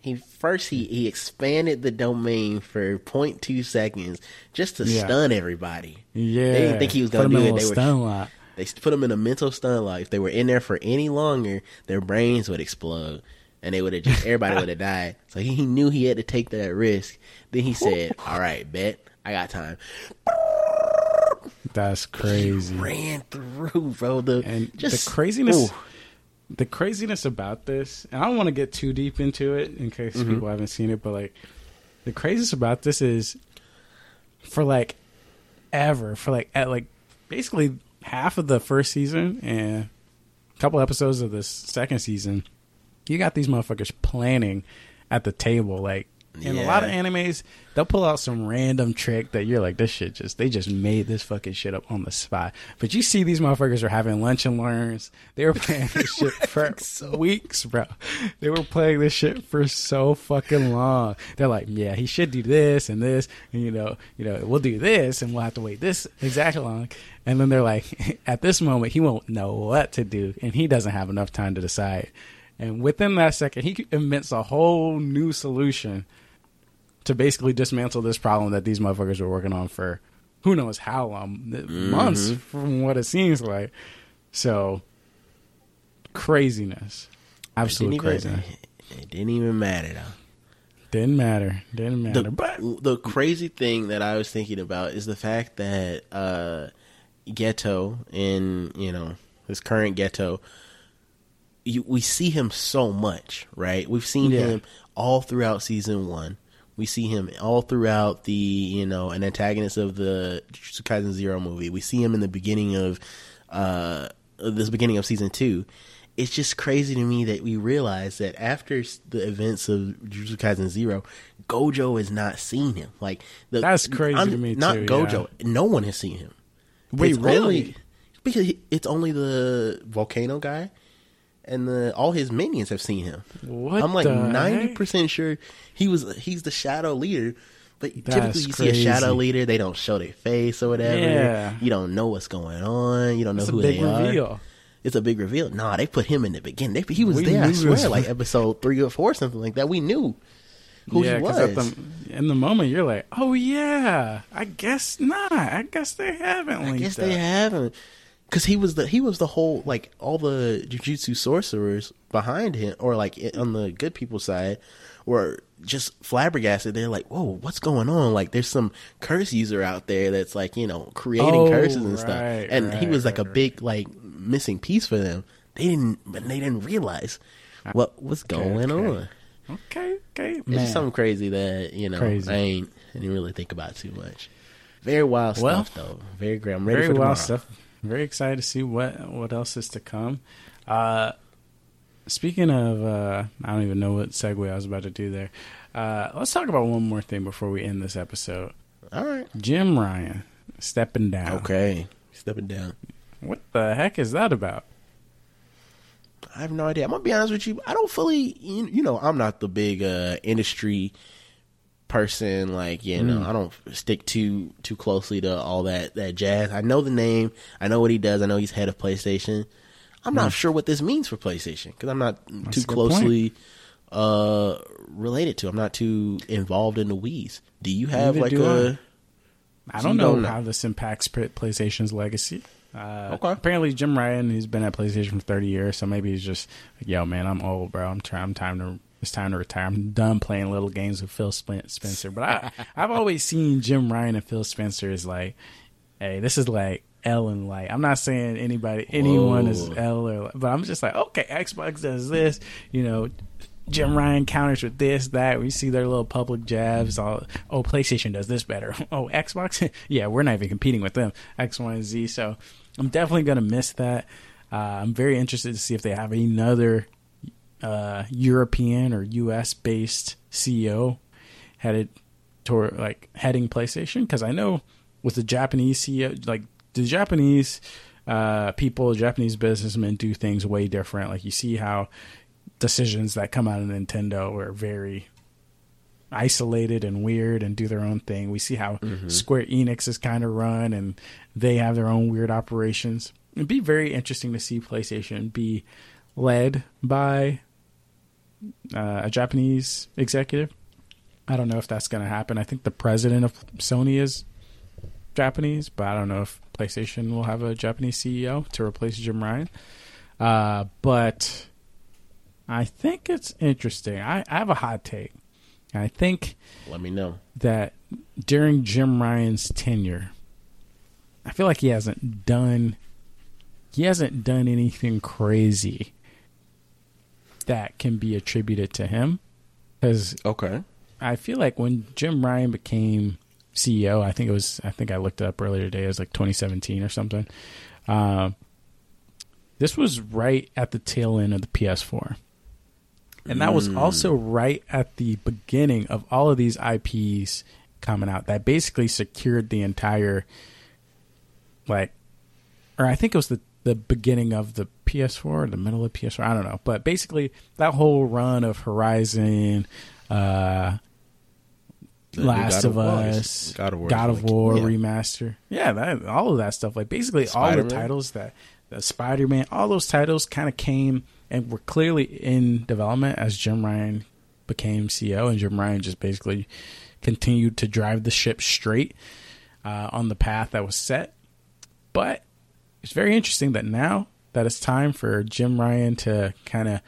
He first he, he expanded the domain for 0.2 seconds just to yeah. stun everybody. Yeah, they didn't think he was going to do it. They were stun lock. They put him in a mental stun lock. If they were in there for any longer, their brains would explode and they would have just everybody would have died. So he, he, knew he had to take that risk. Then he said, "All right, bet I got time." That's crazy. He ran through, bro. The and just the craziness. Ooh. The craziness about this, and I don't want to get too deep into it in case mm-hmm. people haven't seen it, but like the craziness about this is for like ever for like at like basically half of the first season and a couple episodes of the second season you got these motherfuckers planning at the table. Like in yeah. a lot of animes, they'll pull out some random trick that you're like, this shit just they just made this fucking shit up on the spot. But you see these motherfuckers are having lunch and learns. They were playing this shit for so. weeks, bro. They were playing this shit for so fucking long. They're like, yeah, he should do this and this, and you know, you know, we'll do this, and we'll have to wait this exactly long. And then they're like, at this moment, he won't know what to do, and he doesn't have enough time to decide. And within that second, he invents a whole new solution to basically dismantle this problem that these motherfuckers were working on for who knows how long, mm-hmm. months from what it seems like. So craziness, absolute craziness. Even, it didn't even matter though. Didn't matter. Didn't matter. The, but the crazy thing that I was thinking about is the fact that uh, Geto in you know his current Geto you, we see him so much, right? We've seen yeah. him all throughout season one. We see him all throughout the, you know, an antagonist of the Jujutsu Kaisen Zero movie. We see him in the beginning of, uh, this beginning of season two. It's just crazy to me that we realize that after the events of Jujutsu Kaisen Zero, Gojo has not seen him. Like the, that's crazy I'm, to me. Not too, Gojo. Yeah. No one has seen him. Wait, it's really? Only, because it's only the volcano guy and the, all his minions have seen him. What I'm like ninety percent sure he was he's the shadow leader. But That's typically, you crazy. see a shadow leader, they don't show their face or whatever. Yeah. You don't know what's going on. You don't know it's who they reveal. are. It's a big reveal. Nah, they put him in the beginning. They, he was we there. I swear, like episode three or four, something like that. We knew who yeah, he was. At the, in the moment, you're like, "Oh yeah, I guess not. I guess they haven't." I guess they haven't because he was the he was the whole like all the jujutsu sorcerers behind him, or like on the good people side, were just flabbergasted. They're like, "Whoa, what's going on?" Like, there's some curse user out there that's like you know creating oh, curses and oh, right, stuff, and right, he was like right, a big like missing piece for them. they didn't, but they didn't realize what was going okay. on. Okay, okay, It's man. just something crazy that you know Crazy. I ain't I didn't really think about too much. Very wild Well, stuff though. Very great. I'm ready Very for tomorrow. wild stuff. Very excited to see what what else is to come. Uh, speaking of, uh, I don't even know what segue I was about to do there. Uh, let's talk about one more thing before we end this episode. All right. Jim Ryan stepping down. Okay. Stepping down. What the heck is that about? I have no idea. I'm gonna be honest with you. I don't fully, you know, I'm not the big uh, industry person. Like, you know, I don't stick too too closely to all that that jazz. I know the name. I know what he does. I know he's head of PlayStation. I'm not sure what this means for PlayStation because I'm not a too closely uh related to. I'm not too involved in the weeds. Do you have Neither like a? I. I don't know know. how this impacts PlayStation's legacy. Uh, Okay. Apparently, Jim Ryan, he's been at PlayStation for 30 years, so maybe he's just like, "Yo, man, I'm old, bro. I'm trying. I'm time to. It's time to retire. I'm done playing little games with Phil Spencer." But I, I've always seen Jim Ryan and Phil Spencer as like, "Hey, this is like L and Light." I'm not saying anybody, anyone is Whoa. L or, but I'm just like, okay, Xbox does this, you know. Jim Ryan counters with this, that. We see their little public jabs. All, oh, PlayStation does this better. Oh, Xbox? yeah, we're not even competing with them. X, Y, and Z. So I'm definitely going to miss that. Uh, I'm very interested to see if they have another uh, European or US based CEO headed toward like heading PlayStation because I know with the Japanese CEO, like the Japanese uh, people, Japanese businessmen do things way different. Like you see how decisions that come out of Nintendo are very isolated and weird and do their own thing. We see how Square Enix is kind of run and they have their own weird operations. It'd be very interesting to see PlayStation be led by uh, a Japanese executive. I don't know if that's going to happen. I think the president of Sony is Japanese, but I don't know if PlayStation will have a Japanese CEO to replace Jim Ryan. Uh, but I think it's interesting. I, I have a hot take. I think Let me know. that during Jim Ryan's tenure, I feel like he hasn't done he hasn't done anything crazy that can be attributed to him because Okay. I feel like when Jim Ryan became CEO, I think it was I think I looked it up earlier today. It was like 2017 or something. Um, this was right at the tail end of the PS4, and that was also right at the beginning of all of these IPs coming out. That basically secured the entire, like, or I think it was the the beginning of the PS4 or the middle of PS4. I don't know, but basically that whole run of Horizon. Uh, Last of War Us, God of War. God of War remaster. Yeah, that, all of that stuff. Like basically all the titles that the Spider Man, all those titles kind of came and were clearly in development as Jim Ryan became CEO, and Jim Ryan just basically continued to drive the ship straight uh, on the path that was set. But it's very interesting that now that it's time for Jim Ryan to kind of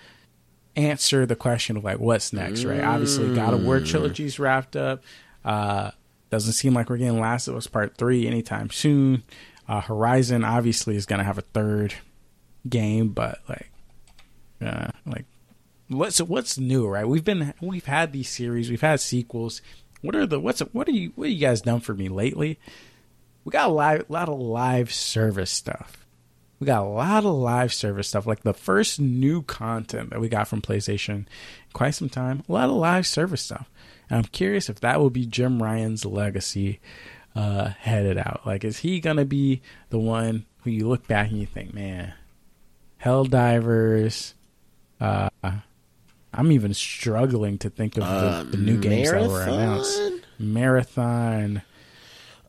answer the question of like what's next, right? Obviously, God of War trilogy's wrapped up. Uh, doesn't seem like we're getting Last of Us Part Three anytime soon. Uh, Horizon obviously is going to have a third game, but like, uh, like what's what's new, right? We've been we've had these series, we've had sequels. What are the what's what are you what have you guys done for me lately? We got a live, lot of live service stuff. We got a lot of live service stuff, like the first new content that we got from PlayStation in quite some time. A lot of live service stuff. And I'm curious if that will be Jim Ryan's legacy uh, headed out. Like, is he gonna be the one who you look back and you think, man, Helldivers? Uh, I'm even struggling to think of Uh, the, the new games that were announced. Marathon?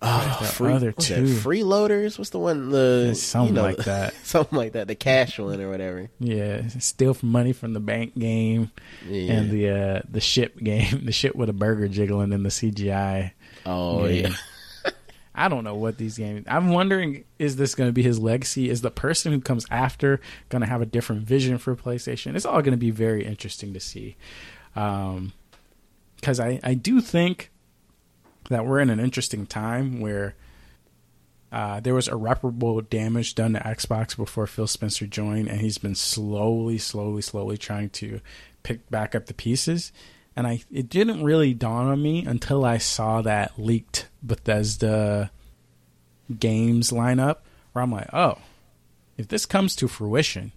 Oh, the free, other two? That? Freeloaders? What's the one? The Something you know, like that. Something like that. The cash one or whatever. Yeah, steal from money from the bank game Yeah. and the uh, the ship game, the ship with a burger jiggling in the CGI. oh game. yeah. I don't know what these games. I'm wondering, is this going to be his legacy? Is the person who comes after going to have a different vision for PlayStation? It's all going to be very interesting to see. Um, because I I do think that we're in an interesting time where Uh, there was irreparable damage done to Xbox before Phil Spencer joined, and he's been slowly, slowly, slowly trying to pick back up the pieces. And I, it didn't really dawn on me until I saw that leaked Bethesda games lineup, where I'm like, oh, if this comes to fruition,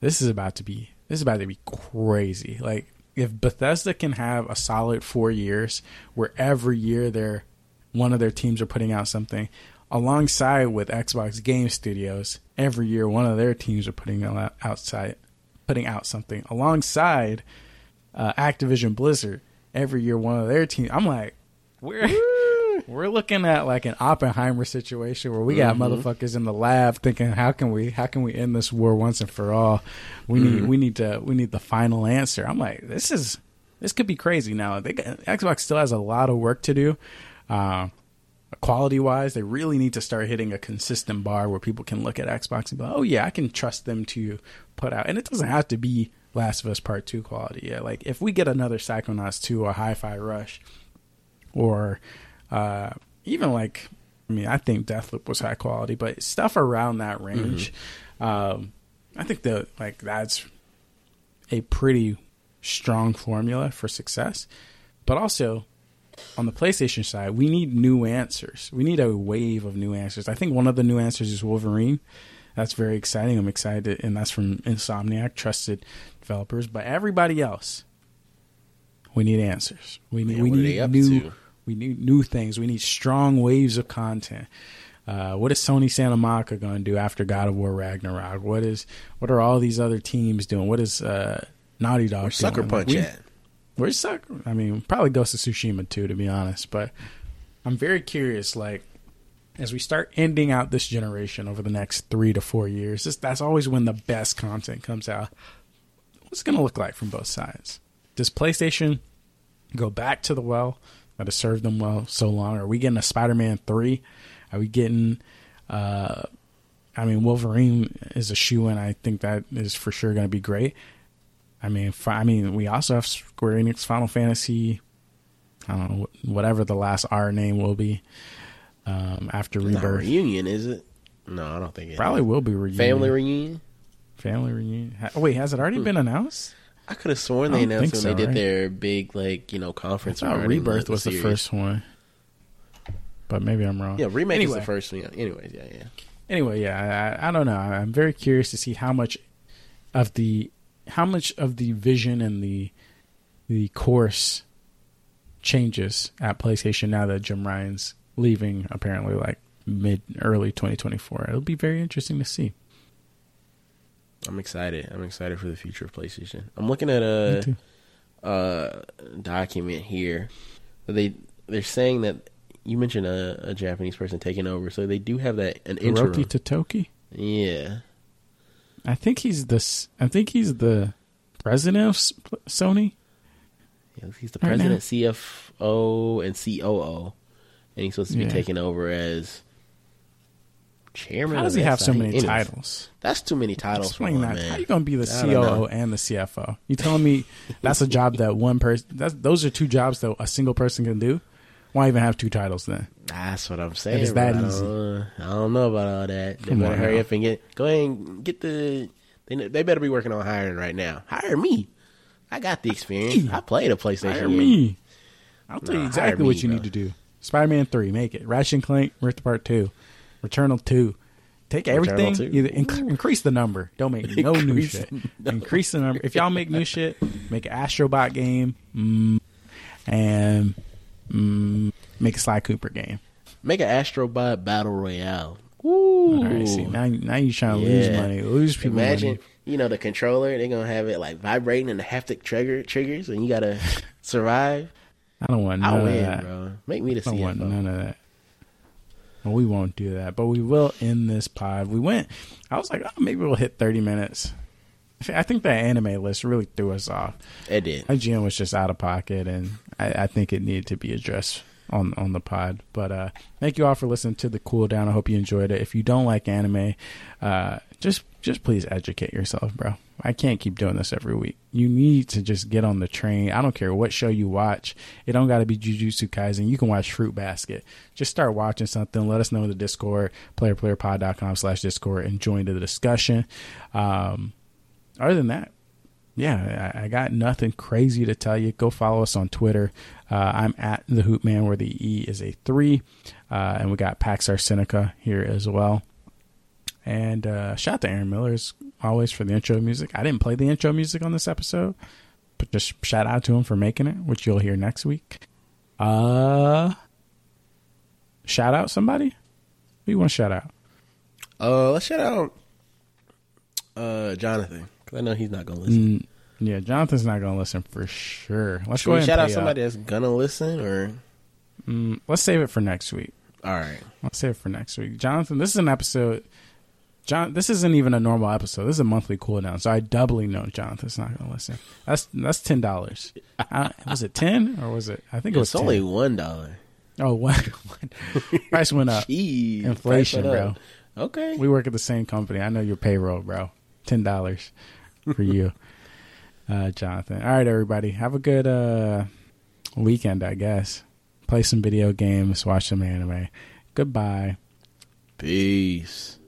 this is about to be this is about to be crazy. Like if Bethesda can have a solid four years where every year they're one of their teams are putting out something alongside with Xbox Game Studios, every year one of their teams are putting out outside putting out something alongside uh, Activision Blizzard. Every year one of their teams. I'm like, we're we're looking at like an Oppenheimer situation where we got mm-hmm. motherfuckers in the lab thinking, how can we how can we end this war once and for all? We mm-hmm. need we need to we need the final answer. I'm like, this is this could be crazy. Now they Xbox still has a lot of work to do. Uh, quality wise, they really need to start hitting a consistent bar where people can look at Xbox and go, "Oh yeah, I can trust them to put out." And it doesn't have to be Last of Us Part Two quality. Yeah, like if we get another Psychonauts two or Hi-Fi Rush, or uh, even like, I mean, I think Deathloop was high quality, but stuff around that range, mm-hmm. um, I think that like that's a pretty strong formula for success. But also, on the PlayStation side, we need new answers. We need a wave of new answers. I think one of the new answers is Wolverine. That's very exciting. I'm excited, and that's from Insomniac, trusted developers. But everybody else, we need answers. We need Man, we need new to? We need new things. We need strong waves of content. Uh, what is Sony Santa Monica going to do after God of War Ragnarok? What is what are all these other teams doing? What is uh, Naughty Dog? Where's Sucker Punch we, at? Where's Sucker? I mean, probably Ghost of Tsushima too, to be honest. But I'm very curious. Like as we start ending out this generation over the next three to four years, this, that's always when the best content comes out. What's it going to look like from both sides? Does PlayStation go back to the well that has served them well so long? Are we getting a Spider-Man three? Are we getting? Uh, I mean, Wolverine is a shoe, and I think that is for sure going to be great. I mean, I mean, we also have Square Enix Final Fantasy. I don't know whatever the last R name will be um, after Rebirth. reunion is it? No, I don't think it. Probably is. will be reunion. Family reunion. Family reunion. Oh, wait, has it already hmm. been announced? I could have sworn they announced when so, they did right? their big like you know conference. I Rebirth was the first one, but maybe I'm wrong. Yeah, remake anyway. is the first one. Anyways, yeah, yeah. Anyway, yeah, I, I don't know. I'm very curious to see how much of the how much of the vision and the the course changes at PlayStation now that Jim Ryan's leaving apparently like mid early 2024. It'll be very interesting to see. I'm excited. I'm excited for the future of PlayStation. I'm looking at a, a document here. They they're saying that you mentioned a, a, Japanese person taking over, so they do have that an interim. Hiroki Totoki. Yeah, I think he's the I think he's the president of Sony. Yeah, he's the president, CFO, and COO, and he's supposed to be yeah. taking over as chairman. How does he have so many Anyways, titles? That's too many titles. Explain that. How you gonna be the COO and the CFO? You telling me that's a job that one person? Those are two jobs that a single person can do. Why even have two titles then? That's what I'm saying. It's that easy. I don't, I don't, know about all that. They Come better hurry now. up and get go ahead and get the. They, they better be working on hiring right now. Hire me. I got the experience. I played a PlayStation. Hire game. me. I'll tell no, you exactly what you bro. need to do. Spider-Man Three, make it. Ratchet and Clank, Rift Apart Two, Returnal Two. Take everything, either inc- increase the number. Don't make no new shit. Increase the number. If y'all make new shit, make an Astrobot game, mm, and mm, make a Sly Cooper game. Make an Astrobot Battle Royale. Ooh. All right, see now, now you trying to yeah. lose money, lose people. Imagine, money. you know, the controller. They're gonna have it like vibrating and the haptic trigger triggers, and you gotta survive. I don't want none I'll of that, bro. Make me the I don't want none of that. Well, we won't do that, but we will end this pod. We went. I was like, oh, maybe we'll hit thirty minutes. I think that anime list really threw us off. It did. IGN was just out of pocket, and I, I, think it needed to be addressed on on the pod. But uh, thank you all for listening to the cool down. I hope you enjoyed it. If you don't like anime, uh, just just please educate yourself, bro. I can't keep doing this every week. You need to just get on the train. I don't care what show you watch. It don't got to be Jujutsu Kaisen. You can watch Fruit Basket. Just start watching something. Let us know in the Discord, playerplayerpod.com slash Discord, and join the discussion. Um, other than that, yeah, I, I, got nothing crazy to tell you. Go follow us on Twitter. Uh, I'm at the Hoop Man, where the E is a three, uh, and we got Pax Arsenica here as well. And uh, shout out to Aaron Miller as always for the intro music. I didn't play the intro music on this episode, but just shout out to him for making it, which you'll hear next week. Uh, shout out somebody. Who you want to shout out? Uh, let's shout out uh Jonathan because I know he's not gonna listen. Mm, yeah, Jonathan's not gonna listen for sure. Let's Should go. Shout out somebody up. that's gonna listen, or mm, let's save it for next week. All right, let's save it for next week. Jonathan, this is an episode John, this isn't even a normal episode. This is a monthly cooldown, so I doubly know Jonathan's not going to listen. That's that's ten dollars. was it ten or was it? I think it was. It's only one dollar. Oh, one, price went up. Jeez, Inflation, bro. Up. Okay, we work at the same company. I know your payroll, bro. Ten dollars for you, uh, Jonathan. All right, everybody, have a good uh, weekend. I guess play some video games, watch some anime. Goodbye. Peace.